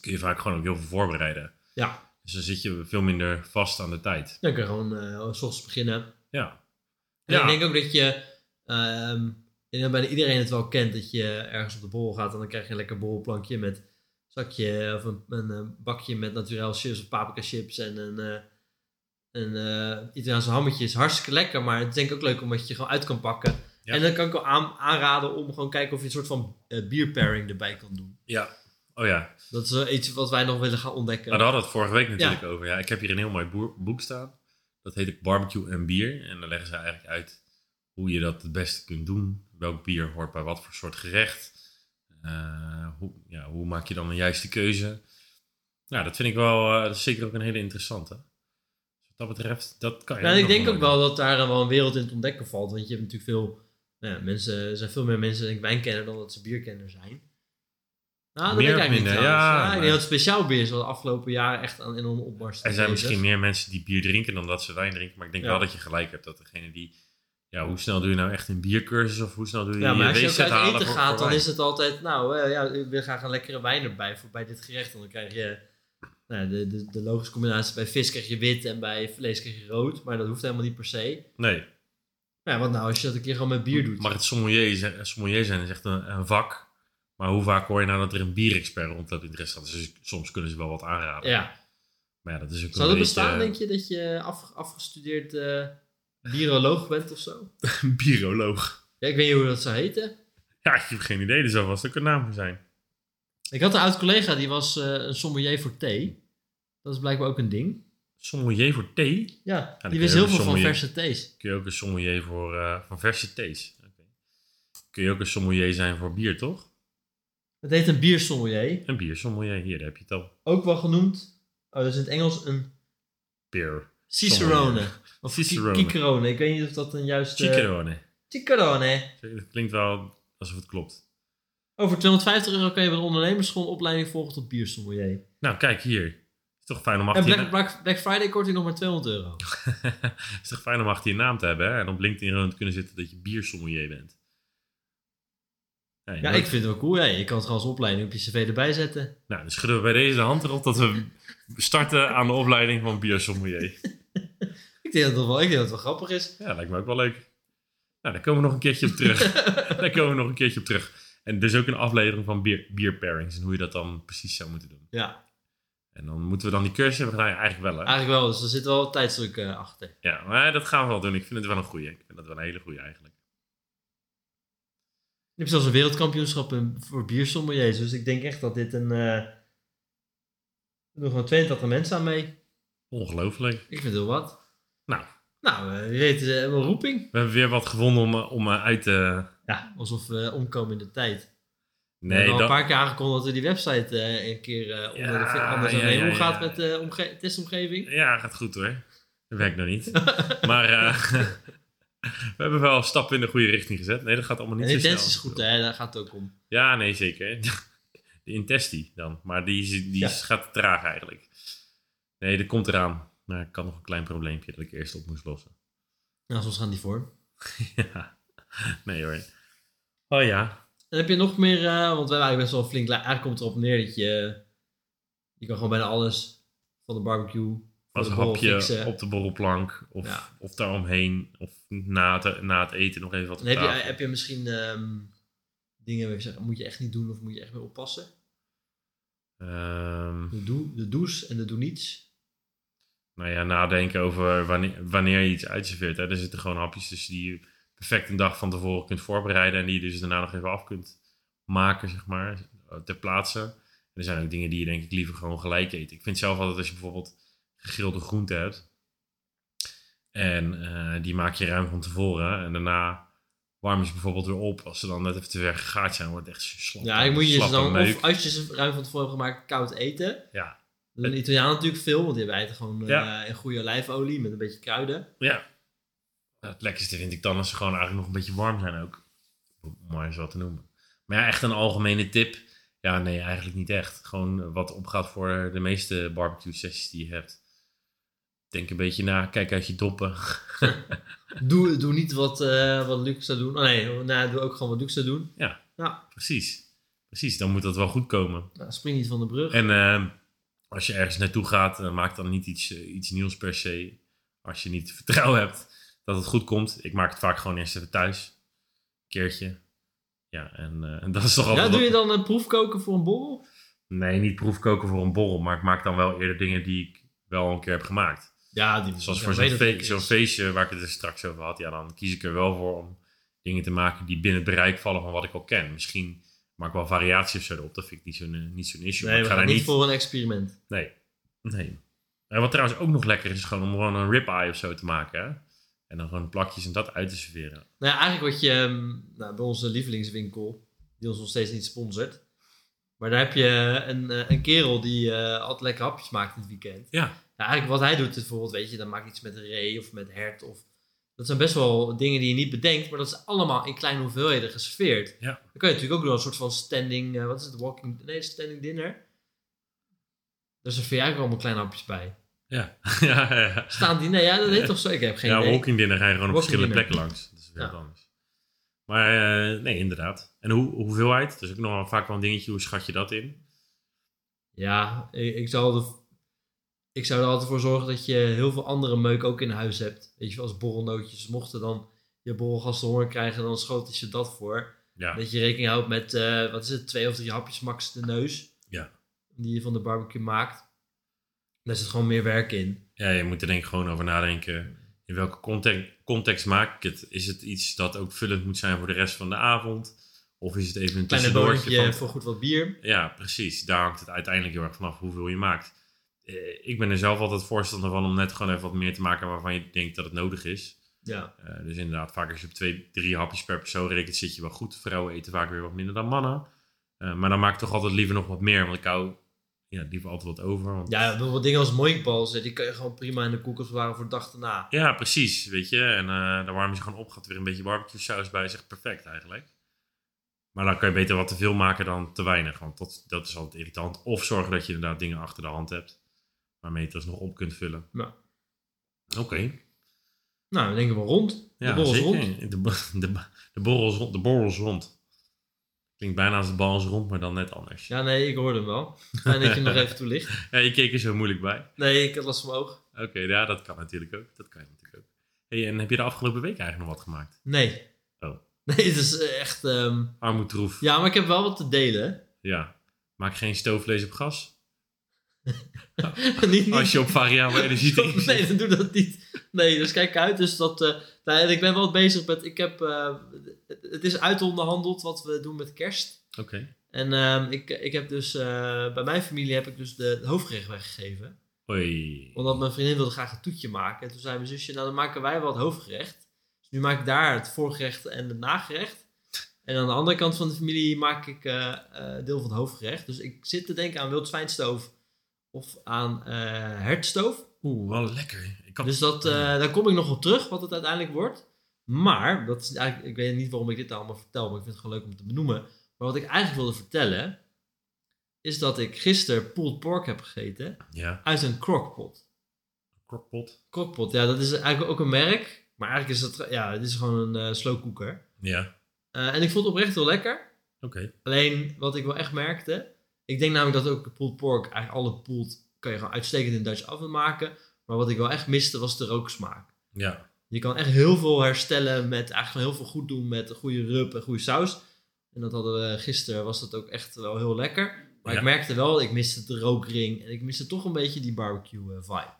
kun je vaak gewoon ook heel veel voorbereiden. Ja, Dus dan zit je veel minder vast aan de tijd. dan kun je gewoon eh, s ochtends beginnen. Ja. En Ja. ik denk ook dat je, ehm, ik denk dat bijna iedereen het wel kent, dat je ergens op de borrel gaat en dan krijg je een lekker borrelplankje met zakje of een, een, eh, bakje met naturel chips of paprika chips en een, eh een eh, Italiaanse hammetje. Is hartstikke lekker, maar het is denk ik ook leuk omdat je gewoon uit kan pakken. Ja. En dan kan ik wel aan, aanraden om gewoon kijken of je een soort van eh bierpairing erbij kan doen. Ja. Oh ja. Dat is iets wat wij nog willen gaan ontdekken. Nou, daar hadden we het vorige week natuurlijk over. Ja, ik heb hier een heel mooi boek staan. Dat heet Barbecue en Bier. En daar leggen ze eigenlijk uit hoe je dat het beste kunt doen. Welk bier hoort bij wat voor soort gerecht. Eh, hoe, ja, hoe maak je dan een juiste keuze? Nou, dat vind ik wel eh, dat is zeker ook een hele interessante. Dus wat dat betreft, dat kan je Ja, ook ik denk ook wel dat daar wel een wereld in te ontdekken valt. Want je hebt natuurlijk veel nou ja, mensen, er zijn veel meer mensen denk ik wijnkenner dan dat ze bierkenner zijn. Nou, dat Meer denk ik niet minder, trouwens. ja, ik maar- denk dat speciaal bier is wel de afgelopen jaren echt aan enorme opmars. Er zijn bezig. misschien meer mensen die bier drinken dan dat ze wijn drinken. Maar ik denk Ja. wel dat je gelijk hebt dat degene die... Ja, hoe snel doe je nou echt een biercursus? Of hoe snel doe je Ja, maar als je je ook uit eten voor- gaat, voor dan wijn? is het altijd, nou eh, ja, ik wil graag een lekkere wijn erbij voor bij dit gerecht. En dan krijg je, nou, de, de, de logische combinatie, bij vis krijg je wit en bij vlees krijg je rood. Maar dat hoeft helemaal niet per se. Nee, Ja, wat nou als je dat een keer gewoon met bier doet? maar het sommelier, is- sommelier zijn is echt een, een vak. Maar hoe vaak hoor je nou dat er een bierexpert rondloopt in het restaurant? Dus soms kunnen ze wel wat aanraden. Ja. Maar ja, dat is ook Zou dat bestaan, denk je, dat je af, afgestudeerd eh bioloog bent of zo? Een biroloog. Ja, ik weet niet hoe dat zou heten. Ja, ik heb geen idee. Er zou vast ook een naam voor zijn. Ik had een oud collega, die was eh, een sommelier voor thee. Dat is blijkbaar ook een ding. Sommelier voor thee? Ja, die wist heel veel van verse thees. Kun je ook een sommelier voor, eh, van verse thees? Kun je ook een sommelier zijn voor bier, toch? Het heet een biersommelier. Een biersommelier. Hier, daar heb je het al. Ook wel genoemd, oh, dat is in het Engels een Beer. cicerone. Of Cicerone. Cicerone. Ik weet niet of dat een juiste... Cicerone. Cicerone. Dat klinkt wel alsof het klopt. Over 250 euro kan je bij een opleiding volgen tot biersommelier. Nou, kijk hier. Is toch fijn om En achter, je, Black, Black, Black Friday korting nog maar 200 euro. is toch fijn om achter je naam te hebben, hè? En op LinkedIn te kunnen zitten dat je biersommelier bent. Ja, Ja, ik vind het wel cool. Ja, je kan het gewoon als opleiding op je cv erbij zetten. Nou, dan schudden we bij deze de hand erop dat we starten aan de opleiding van biersommelier. Ik denk dat het wel, ik denk dat het wel grappig is. Ja, lijkt me ook wel leuk. Nou, daar komen we nog een keertje op terug. daar komen we nog een keertje op terug. En er is ook een aflevering van bier, bier pairings en hoe je dat dan precies zou moeten doen. Ja, En dan moeten we dan die cursus hebben gedaan? Ja, eigenlijk wel, hè? eigenlijk wel. Dus er zit wel tijdsdruk eh, achter. Ja, maar dat gaan we wel doen. Ik vind het wel een goeie. Ik vind dat wel een hele goeie eigenlijk. Je hebt zelfs een wereldkampioenschap in- voor biersommeliers. Dus ik denk echt dat dit een... eh er doen gewoon 82 mensen aan mee. Ongelooflijk. Ik vind het heel wat. Nou, Nou, eh, wie weet, is een roeping. we hebben weer wat gevonden om, eh, om eh, uit te... Ja, alsof we omkomen in de tijd. we Nee, hebben al een paar keer aangekondigd dat we die website eh, een keer eh, onder Ja, de anders ja, ja, Hoe gaat ja. het met de omge- testomgeving? Ja, gaat goed hoor. Dat werkt nog niet. maar eh, we hebben wel stappen in de goede richting gezet. Nee, dat gaat allemaal niet de zo snel. intentie is goed, hè? Daar gaat het ook om. Ja, nee, zeker. De intestie dan. Maar die, die gaat te traag eigenlijk. Nee, dat komt eraan. Maar ik had nog een klein probleempje dat ik eerst op moest lossen. Nou, soms gaan die voor. ja. Nee hoor. Oh ja. En heb je nog meer, eh, want we hebben eigenlijk best wel flink, li- eigenlijk komt het erop neer dat je, je kan gewoon bijna alles van de barbecue Als een hapje fixen. op de borrelplank. Of, Ja. of daaromheen. Of na het, na het eten nog even wat op heb je, tafel. heb je misschien ehm, dingen waar je zegt, moet je echt niet doen of moet je echt mee oppassen? Ehm, De, doe, de do's en de doe niets. Nou ja, nadenken over wanneer, wanneer je iets uitserveert. Hè. Er zitten gewoon hapjes tussen die je perfect een dag van tevoren kunt voorbereiden. En die je dus daarna nog even af kunt maken, zeg maar, ter plaatse. En er zijn ook dingen die je denk ik liever gewoon gelijk eet. Ik vind zelf altijd als je bijvoorbeeld gegrilde groenten hebt. En eh, die maak je ruim van tevoren. En daarna warm je ze bijvoorbeeld weer op. Als ze dan net even te ver gegaard zijn, wordt het echt slap. Ja, ik moet je ze dan, of als je ze ruim van tevoren hebt gemaakt, koud eten. Ja, Dat doen de Italianen natuurlijk veel, want die hebben eigenlijk gewoon eh, Ja. in goede olijfolie met een beetje kruiden. Ja. Het lekkerste vind ik dan als ze gewoon eigenlijk nog een beetje warm zijn ook. Om maar eens wat te noemen. Maar ja, echt een algemene tip. Ja, nee, eigenlijk niet echt. Gewoon wat opgaat voor de meeste barbecue sessies die je hebt. Denk een beetje na, kijk uit je doppen. Doe, doe niet wat, eh wat Luc zou doen. Oh, nee, nou, doe ook gewoon wat Luc zou doen. Ja. Ja, Precies. Precies, dan moet dat wel goed komen. nou, spring niet van de brug. En eh, als je ergens naartoe gaat, eh, maak dan niet iets, eh, iets nieuws per se. Als je niet vertrouwen hebt dat het goed komt. Ik maak het vaak gewoon eerst even thuis. Een keertje. Ja, en, eh, en dat is toch altijd ja, doe je dan een proefkoken voor een borrel? Nee, niet proefkoken voor een borrel, maar ik maak dan wel eerder dingen die ik wel een keer heb gemaakt. Ja, die Zoals ja, voor zo'n fe- zo'n feestje waar ik het er straks over had, ja, dan kies ik er wel voor om dingen te maken die binnen het bereik vallen van wat ik al ken. Misschien maak wel variatie of zo erop, dat vind ik niet zo'n eh, niet zo'n issue. Nee, maar we ik ga gaan daar niet voor een experiment. Nee, nee. En wat trouwens ook nog lekker is, is gewoon om gewoon een ribeye of zo te maken. Hè? En dan gewoon plakjes en dat uit te serveren. Nou ja, eigenlijk wat je ehm, nou, bij onze lievelingswinkel, die ons nog steeds niet sponsort. Maar daar heb je een, eh, een kerel die eh, altijd lekker hapjes maakt dit weekend. Ja, eigenlijk wat hij doet is bijvoorbeeld, weet je, dan maakt iets met een ree of met hert. Of, dat zijn best wel dingen die je niet bedenkt, maar dat is allemaal in kleine hoeveelheden geserveerd. Ja. Dan kan je natuurlijk ook door een soort van standing, eh, wat is het, walking, nee, standing dinner. Daar serveer je eigenlijk allemaal kleine hapjes bij. ja, ja. ja. Staan die, nee, ja, dat heet toch zo? Ik heb geen ja, idee. walking dinner ga je gewoon op verschillende plekken langs. Dat is weer Ja. wat anders. Maar eh, nee, inderdaad. En hoe, hoeveelheid? Dat is ook nog wel vaak wel een dingetje. Hoe schat je dat in? Ja, ik, ik zou er, ik zou er altijd voor zorgen dat je heel veel andere meuk ook in huis hebt. Weet je, als borrelnootjes. Mochten dan je borrelgasten honger krijgen, dan schoot je dat voor. Ja, Dat je rekening houdt met, eh, wat is het, twee of drie hapjes max de neus. Ja. Die je van de barbecue maakt. Daar zit gewoon meer werk in. ja je moet er denk ik gewoon over nadenken. In welke context, context maak ik het? Is het iets dat ook vullend moet zijn voor de rest van de avond? Of is het even een Kleine tussendoortje bonnetje van... voor goed wat bier. Ja, precies. Daar hangt het uiteindelijk heel erg vanaf hoeveel je maakt. Eh, ik ben er zelf altijd voorstander van om net gewoon even wat meer te maken waarvan je denkt dat het nodig is. Ja. Eh, dus inderdaad, vaak als je op twee, drie hapjes per persoon rekent, zit je wel goed. Vrouwen eten vaak weer wat minder dan mannen. Eh, maar dan maak ik toch altijd liever nog wat meer, want ik hou ja, liever altijd wat over. Want... Ja, bijvoorbeeld dingen als hè, die kan je gewoon prima in de koelkast bewaren voor de dag daarna. Ja, precies, weet je. En eh dan warm je ze gewoon op, gaat er weer een beetje barbecue saus bij, is echt perfect eigenlijk. Maar dan kan je beter wat te veel maken dan te weinig, want dat, dat is altijd irritant. Of zorgen dat je inderdaad dingen achter de hand hebt, waarmee je het alsnog op kunt vullen. Ja. Oké. Nou, dan denken we rond. De Ja, borrel is zeker. rond. De, de, de, borrel is rond. De borrel is rond. Klinkt bijna als de bal rond, maar dan net anders. Ja, Ja, nee, ik hoorde hem wel. Fijn dat je hem nog even toelicht. je keek er zo moeilijk bij. Nee, ik had last van mijn oog. Oké, ja, dat kan natuurlijk ook. Dat kan natuurlijk ook. Hey, en heb je de afgelopen week eigenlijk nog wat gemaakt? Nee. Oh. Nee, het is eh, echt... Armoedtroef. Ja, maar ik heb wel wat te delen. Ja. Maak geen stoofvlees op gas. Niet, niet, Als je op variabele energie drinkt. Nee, dan doe dat niet. Nee, dus kijk uit. Dus dat, eh, nou, ik ben wel bezig met... Ik heb, eh, het- is uitonderhandeld wat we doen met kerst. Oké. En ehm, ik, ik heb dus... eh, bij mijn familie heb ik dus de, hoofdgerecht weggegeven. Hoi. Omdat mijn vriendin wilde graag een toetje maken. En toen zei mijn zusje, nou dan maken wij wel het hoofdgerecht. Dus nu maak ik daar het voorgerecht en het nagerecht. En aan de andere kant van de familie maak ik deel van het hoofdgerecht. Dus ik zit te denken aan wildzwijnstoof of aan eh hertstoof. Oeh, wel lekker. Ik had... Dus dat, eh, daar kom ik nog op terug, wat het uiteindelijk wordt. Maar, dat is eigenlijk, ik weet niet waarom ik dit allemaal vertel, maar ik vind het gewoon leuk om te benoemen. Maar wat ik eigenlijk wilde vertellen, is dat ik gisteren pulled pork heb gegeten Ja, uit een crockpot. crockpot. Crockpot, ja, dat is eigenlijk ook een merk. Maar eigenlijk is het, ja, het is gewoon een eh slow cooker. Ja. En ik vond het oprecht heel lekker. Oké. Alleen wat ik wel echt merkte. Ik denk namelijk dat ook pulled pork, eigenlijk alle pulled, kan je gewoon uitstekend in Dutch oven maken. Maar wat ik wel echt miste was de rooksmaak. Ja. Je kan echt heel veel herstellen met eigenlijk heel veel goed doen met een goede rub en goede saus. En dat hadden we gisteren, was dat ook echt wel heel lekker. Maar Ja. ik merkte wel, ik miste de rookring en ik miste toch een beetje die barbecue eh, vibe.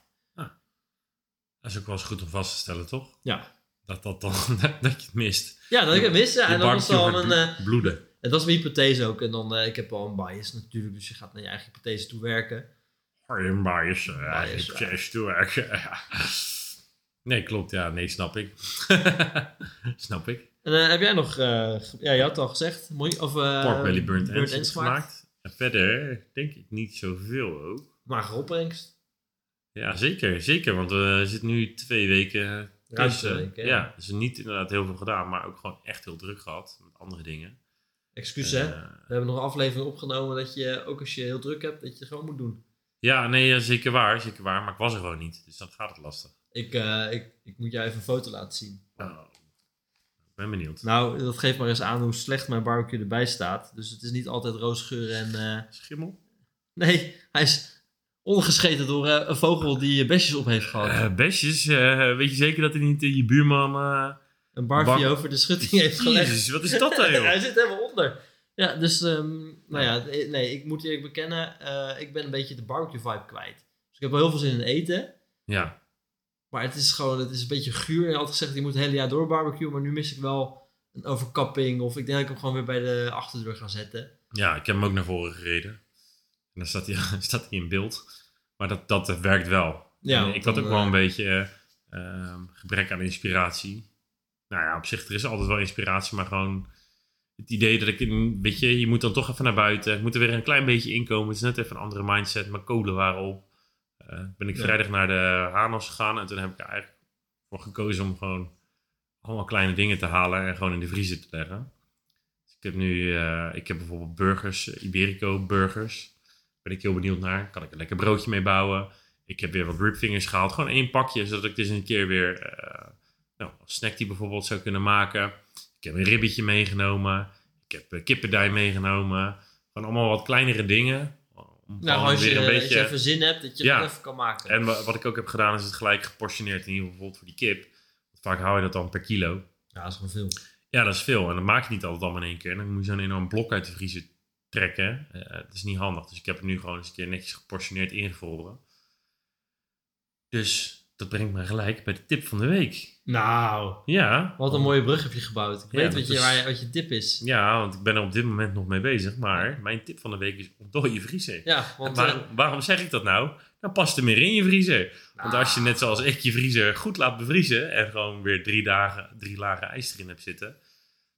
Dat is ook wel eens goed om vast te stellen, toch? Ja. Dat, dat, dan, dat je het mist. Ja, dat ik het miste. Je En dat was gaat een, eh, blo- bloeden. Het was mijn hypothese ook. En dan, eh, ik heb al een bias natuurlijk, dus je gaat naar je eigen hypothese toe werken. Arjen bias. eh, Bias, zeg toe, eh, Nee, klopt. Ja, nee, snap ik. snap ik. En eh, heb jij nog, ja, je had het al gezegd, mooi, of uh, Pork belly burnt ends gemaakt. En verder denk ik niet zoveel ook. Magere opbrengst. Ja, zeker. Zeker, want we zitten nu twee weken tussen. twee weken, ja. ja, dus niet inderdaad heel veel gedaan, maar ook gewoon echt heel druk gehad met andere dingen. Excuus hè. Eh, We hebben nog een aflevering opgenomen dat je, ook als je heel druk hebt, dat je het gewoon moet doen. ja, nee, zeker waar, zeker waar. Maar ik was er gewoon niet, dus dan gaat het lastig. Ik, eh, ik, ik moet jou even een foto laten zien. Nou, ik ben benieuwd. Nou, dat geeft maar eens aan hoe slecht mijn barbecue erbij staat. Dus het is niet altijd roosgeur en... eh, Schimmel? Nee, hij is ondergescheten door een vogel die besjes op heeft gehad. Eh, besjes, weet je zeker dat hij niet je buurman... een barfje bak- over de schutting heeft gelegd. Jezus, wat is dat dan, joh? hij zit helemaal onder. Ja, dus, ehm, nou ja, eh, nee, ik moet eerlijk bekennen, eh, ik ben een beetje de barbecue vibe kwijt. Dus ik heb wel heel veel zin in eten. Ja, Maar het is gewoon, het is een beetje guur. Je had gezegd, je moet het hele jaar door barbecue. Maar nu mis ik wel een overkapping. Of ik denk dat ik hem gewoon weer bij de achterdeur ga zetten. ja, ik heb hem ook naar voren gereden. En dan staat hij, staat hij in beeld. Maar dat, dat werkt wel. Ja, En ik had dan, ook wel eh, een beetje eh, ehm, gebrek aan inspiratie. Nou ja, op zich, er is altijd wel inspiratie, maar gewoon het idee dat ik, een, weet je, je moet dan toch even naar buiten. Ik moet er weer een klein beetje inkomen. Het is net even een andere mindset. Mijn kolen waren op. Eh, ben ik Ja. vrijdag naar de Hanos gegaan en toen heb ik er eigenlijk voor gekozen om gewoon allemaal kleine dingen te halen en gewoon in de vriezer te leggen. Dus ik heb nu, eh, ik heb bijvoorbeeld burgers, Iberico burgers. Ben ik heel benieuwd naar. Kan ik een lekker broodje mee bouwen. Ik heb weer wat ribfingers gehaald. Gewoon één pakje, zodat ik dus een keer weer eh nou, snack die bijvoorbeeld zou kunnen maken. Ik heb een ribbetje meegenomen. Ik heb uh, kippendij meegenomen. Gewoon allemaal wat kleinere dingen. Om Nou, als je, weer een als beetje... je even zin hebt, dat je Ja. het even kan maken. En wa- wat ik ook heb gedaan is het gelijk geportioneerd. In ieder geval bijvoorbeeld voor die kip. Want vaak hou je dat dan per kilo. Ja, dat is gewoon veel. Ja, dat is veel. En dat maak je niet altijd allemaal in één keer. En dan moet je zo'n enorm blok uit de vriezer trekken. Eh dat is niet handig. Dus ik heb het nu gewoon eens een keer netjes geportioneerd ingevroren. Dus dat brengt me gelijk bij de tip van de week. Nou, Ja. wat een mooie brug heb je gebouwd. Ik Ja, weet wat je, is- waar je, wat je tip is. Ja, want ik ben er op dit moment nog mee bezig. Maar mijn tip van de week is ontdooi je vriezer. Ja, want... Eh, waarom, zeg ik dat nou? Dan past er meer in je vriezer. Want als je net zoals ik je vriezer goed laat bevriezen en gewoon weer drie, dagen, drie lagen ijs erin hebt zitten,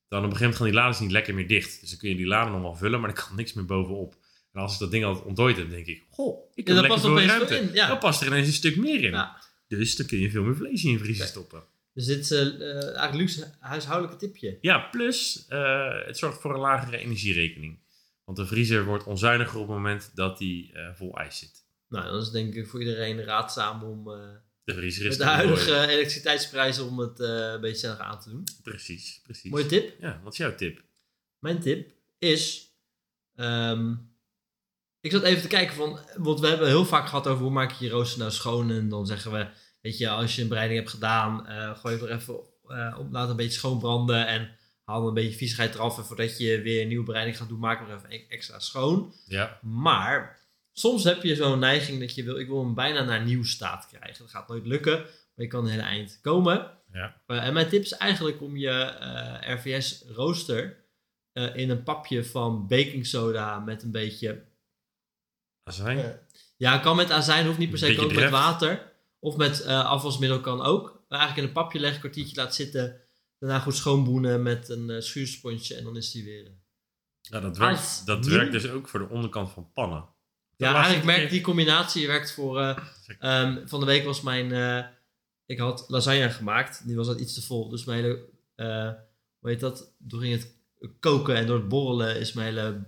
dan op een gegeven moment gaan die laders niet lekker meer dicht. Dus dan kun je die laden nog wel vullen, maar er kan niks meer bovenop. En als ik dat ding altijd ontdooid heb, denk ik, goh, ik Ja, heb dat lekker veel ruimte. in, ja. Dan past er ineens een stuk meer in. Ja. Dus dan kun je veel meer vlees in je vriezer stoppen. Dus dit is eh, eigenlijk luxe huishoudelijke tipje. Ja, plus eh, het zorgt voor een lagere energierekening. Want de vriezer wordt onzuiniger op het moment dat die eh, vol ijs zit. Nou, dat is denk ik voor iedereen raadzaam om De vriezer is met de huidige ontdooien. elektriciteitsprijzen om het een beetje sneller aan te doen. Precies, precies. Mooie tip. Ja, wat is jouw tip? Mijn tip is. ehm, ik zat even te kijken van. Want we hebben heel vaak gehad over hoe maak je je rooster nou schoon. En dan zeggen we. Weet je, als je een bereiding hebt gedaan. eh gooi het er even eh, op. Laat een beetje schoon branden. En haal een beetje viezigheid eraf. En voordat je weer een nieuwe bereiding gaat doen. Maak hem even e- extra schoon. Ja, Maar. Soms heb je zo'n neiging dat je wil. Ik wil hem bijna naar nieuw staat krijgen. Dat gaat nooit lukken. Maar je kan een hele eind komen. ja. Uh, en mijn tip is eigenlijk om je eh, RVS rooster eh, in een papje van baking soda met een beetje... Azijn? ja, kan met azijn, hoeft niet per se, kan ook met water. Of met eh, afwasmiddel kan ook. Maar eigenlijk in een papje leggen, een kwartiertje laten zitten. Daarna goed schoonboenen met een eh, schuursponsje en dan is die weer... eh. Ja, dat Als werkt, dat werkt dus ook voor de onderkant van pannen. Ja, eigenlijk merk keer- die combinatie werkt voor... eh, ehm, van de week was mijn... ik had lasagne gemaakt. Die was dat iets te vol. Dus mijn hele... hoe heet dat? Door ging het koken en door het borrelen is mijn hele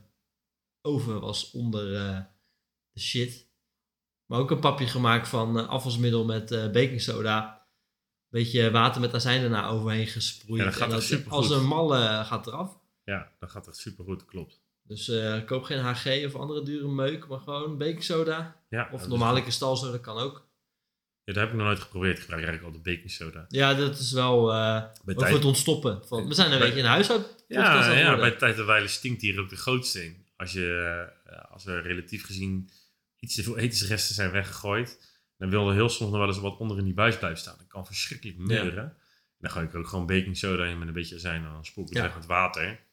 oven was onder de shit. Maar ook een papje gemaakt van eh, afwasmiddel met eh baking soda. Beetje water met azijn daarna overheen gesproeid. Ja, dat gaat En. Als een malle gaat eraf. Ja, dat gaat echt supergoed, klopt. Dus eh, koop geen HG of andere dure meuk, maar gewoon baking soda. Ja, Of dat normale is- kristalsoda kan ook. Ja, dat heb ik nog nooit geprobeerd. Ik gebruik eigenlijk altijd baking soda. Ja, dat is wel eh, ook voor het ontstoppen. Van, we zijn een Bij- beetje een huishoud. Ja, ja bij tijd en wijle stinkt hier ook de grootste in. Als, je, eh, als er relatief gezien iets te veel etensresten zijn weggegooid, dan wil er heel soms nog wel eens wat onder in die buis blijven staan. Dat kan verschrikkelijk meuren. En dan gooi ik er ook gewoon baking soda in met een beetje azijn en dan spoel ik het Ja. weg met water.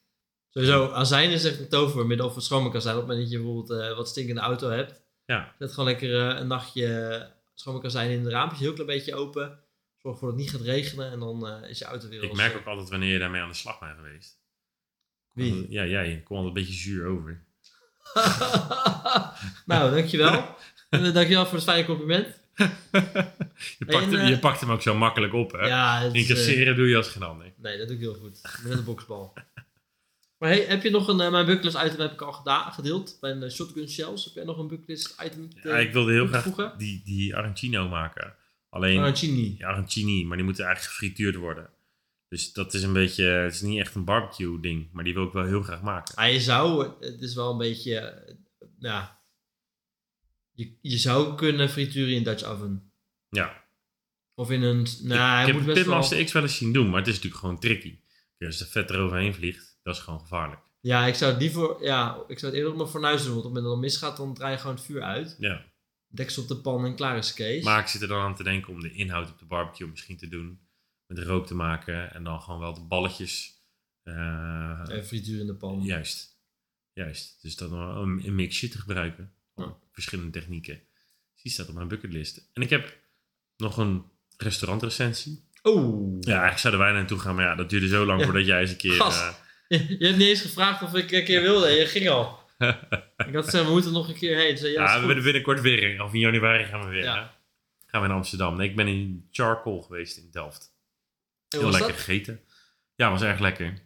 Sowieso, azijn is echt een tovermiddel voor schoonmaakazijn. Op het moment dat je bijvoorbeeld eh, wat stinkende auto hebt. Ja. Zet gewoon lekker eh, een nachtje schoonmaakazijn in de raampjes. Heel klein beetje open. Zorg ervoor dat het niet gaat regenen. En dan eh, is je auto weer Ik als, merk eh, ook altijd wanneer je daarmee aan de slag bent geweest. Wie? Ja, jij. Komt altijd een beetje zuur over. nou, dankjewel. Eh, dankjewel voor het fijne compliment. Je pakt, En, hem, eh, je pakt hem ook zo makkelijk op, hè? Ja, het is, eh, Incasseren doe je als geen ander. Nee, dat doe ik heel goed. Net een boksbal. Maar hey, heb je nog een... eh, mijn bucketlist item heb ik al gedaan, gedeeld. Bij een eh, shotgun shells. Heb jij nog een bucketlist item te, Ja, ik wilde heel graag voegen? die, die arancino maken. Alleen, Arancini. ja, arancini, maar die moeten eigenlijk gefrituurd worden. Dus dat is een beetje, het is niet echt een barbecue ding, maar die wil ik wel heel graag maken. Ah, je zou... Het is wel een beetje... eh, ja... Je, je zou kunnen frituren in een Dutch oven. Ja, Of in een... Nou, ik heb moet het best wel... Pitmaster X wel eens zien doen, maar het is natuurlijk gewoon tricky. Als de vet eroverheen vliegt, dat is gewoon gevaarlijk. Ja, ik zou het liever... Ja, ik zou het eerder op mijn fornuis doen. Want op het moment dat het misgaat, dan draai je gewoon het vuur uit. Ja. Deksel op de pan en klaar is case. Maar ik zit er dan aan te denken om de inhoud op de barbecue misschien te doen. Met rook te maken en dan gewoon wel de balletjes. eh, Eh, frituur in de pan. Juist. Juist. Dus dan een, een mixje te gebruiken. Verschillende technieken. Dus die staat op mijn bucketlist. En ik heb nog een restaurantrecensie. Oeh. Ja, eigenlijk zouden wij naartoe gaan, maar ja, dat duurde zo lang Ja. voordat jij eens een keer... Eh, Je, je hebt niet eens gevraagd of ik een keer wilde. Je ging al. ik had gezegd, we moeten nog een keer heen. Ik Zei, ja, ja, we willen binnenkort weer. Of in januari gaan we weer. Ja. Gaan we in Amsterdam. Nee, ik ben in Charcoal geweest in Delft. Heel was lekker dat? gegeten. Ja, was erg lekker.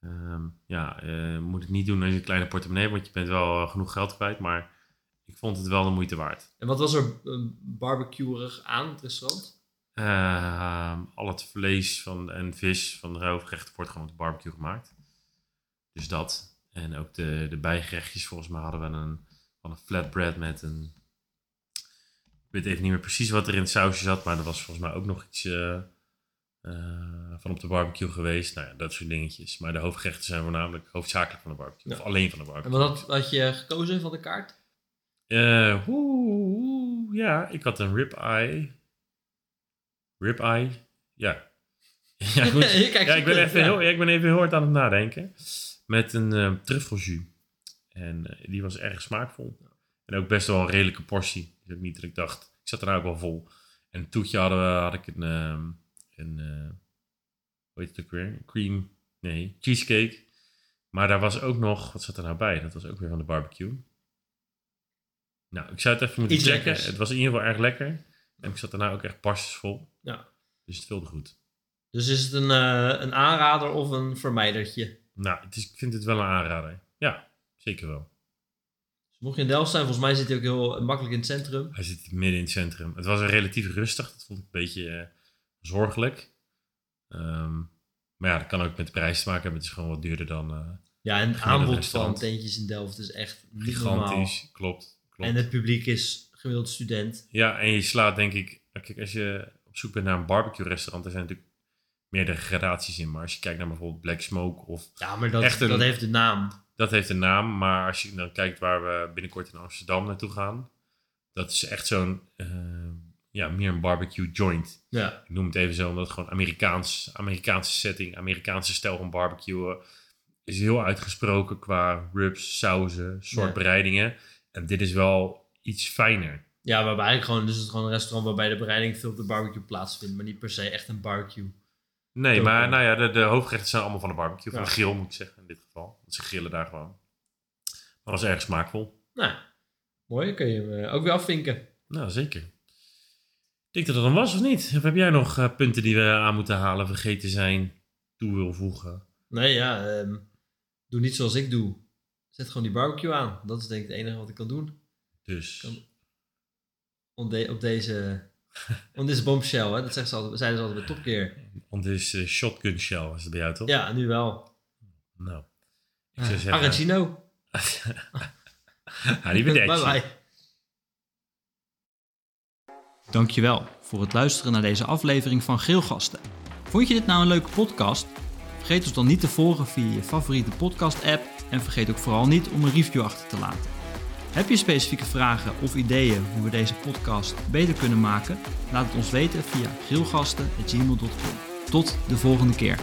Ehm, ja, eh, moet het niet doen als je een kleine portemonnee want je bent wel eh, genoeg geld kwijt. Maar ik vond het wel de moeite waard. En wat was er uh, barbecuerig aan het restaurant? Ehm, al het vlees van, en vis van de hoofdgerechten wordt gewoon op de barbecue gemaakt. Dus dat. En ook de, de bijgerechtjes, volgens mij hadden we een, van een flatbread met een... Ik weet even niet meer precies wat er in het sausje zat, maar er was volgens mij ook nog iets eh, eh, van op de barbecue geweest. Nou ja, dat soort dingetjes. Maar de hoofdgerechten zijn voornamelijk hoofdzakelijk van de barbecue. Ja. Of alleen van de En barbecue. wat had, had je gekozen van de kaart? Eh, oeh, oeh, ja, ik had een ribeye. Ribeye? Ja. ja, kijkt ja, ik ben even ja. heel, ja, ik ben even heel hard aan het nadenken. Met een eh truffeljus. En eh, die was erg smaakvol. En ook best wel een redelijke portie. Dus niet dat ik dacht, ik zat er nou ook wel vol. En een toetje hadden we, had ik een, ehm, een eh, hoe heet het ook weer? Cream, nee, cheesecake. Maar daar was ook nog, wat zat er nou bij? Dat was ook weer van de barbecue. Nou, ik zou het even moeten Iets checken. lekkers. Het was in ieder geval erg lekker. En ik zat daarna ook echt barstensvol. Ja. Dus het vulde goed. Dus is het een, eh, een aanrader of een vermijdertje? Nou, het is, ik vind het wel een aanrader. Ja, zeker wel. Dus mocht je in Delft zijn, volgens mij zit hij ook heel makkelijk in het centrum. Hij zit midden in het centrum. Het was relatief rustig. Dat vond ik een beetje eh, zorgelijk. Ehm, maar ja, dat kan ook met de prijs te maken hebben. Het is gewoon wat duurder dan eh, Ja, en het aanbod van tentjes in Delft is echt normaal. gigantisch. Klopt, klopt. En het publiek is gemiddeld student. Ja, en je slaat denk ik... Kijk, als je op zoek bent naar een barbecue restaurant... er zijn natuurlijk meerdere gradaties in. Maar als je kijkt naar bijvoorbeeld Black Smoke of... Ja, maar dat, Echt een- dat heeft de naam. Dat heeft een naam, maar als je dan kijkt waar we binnenkort in Amsterdam naartoe gaan... dat is echt zo'n... eh, ja, meer een barbecue joint. Ja. Ik noem het even zo, omdat het gewoon Amerikaans, Amerikaanse setting, Amerikaanse stijl van barbecuen is heel uitgesproken qua rubs, sauzen, soort Ja. bereidingen. En dit is wel iets fijner. Ja, waarbij eigenlijk gewoon, dus het is gewoon een restaurant waarbij de bereiding veel op de barbecue plaatsvindt, maar niet per se echt een barbecue. Nee, maar nou ja, de, de hoofdgerechten zijn allemaal van de barbecue, van Ja. de grill moet ik zeggen in dit geval. Want ze grillen daar gewoon. Maar dat was erg smaakvol. Nou, mooi, kun je hem eh, ook weer afvinken. Nou, zeker. Ik denk dat het dan was, of niet? Of heb jij nog eh, punten die we aan moeten halen, vergeten zijn, toe wil voegen? Nee, ja, ehm, doe niet zoals ik doe. Zet gewoon die barbecue aan. Dat is denk ik het enige wat ik kan doen. Dus, Kan- Op, de- op deze Want dit is bombshell, hè? Dat zeggen ze altijd, zeiden ze altijd bij Top Gear. Want het is eh, shotgun shell, is het bij jou toch? Ja, nu wel. Nou, ik zou zeggen... Argentino. Arrivederci. Bye bye. Dankjewel voor het luisteren naar deze aflevering van Geelgasten. Vond je dit nou een leuke podcast? Vergeet ons dan niet te volgen via je favoriete podcast-app en vergeet ook vooral niet om een review achter te laten. Heb je specifieke vragen of ideeën hoe we deze podcast beter kunnen maken? Laat het ons weten via geelgasten.gmail.com. Tot de volgende keer.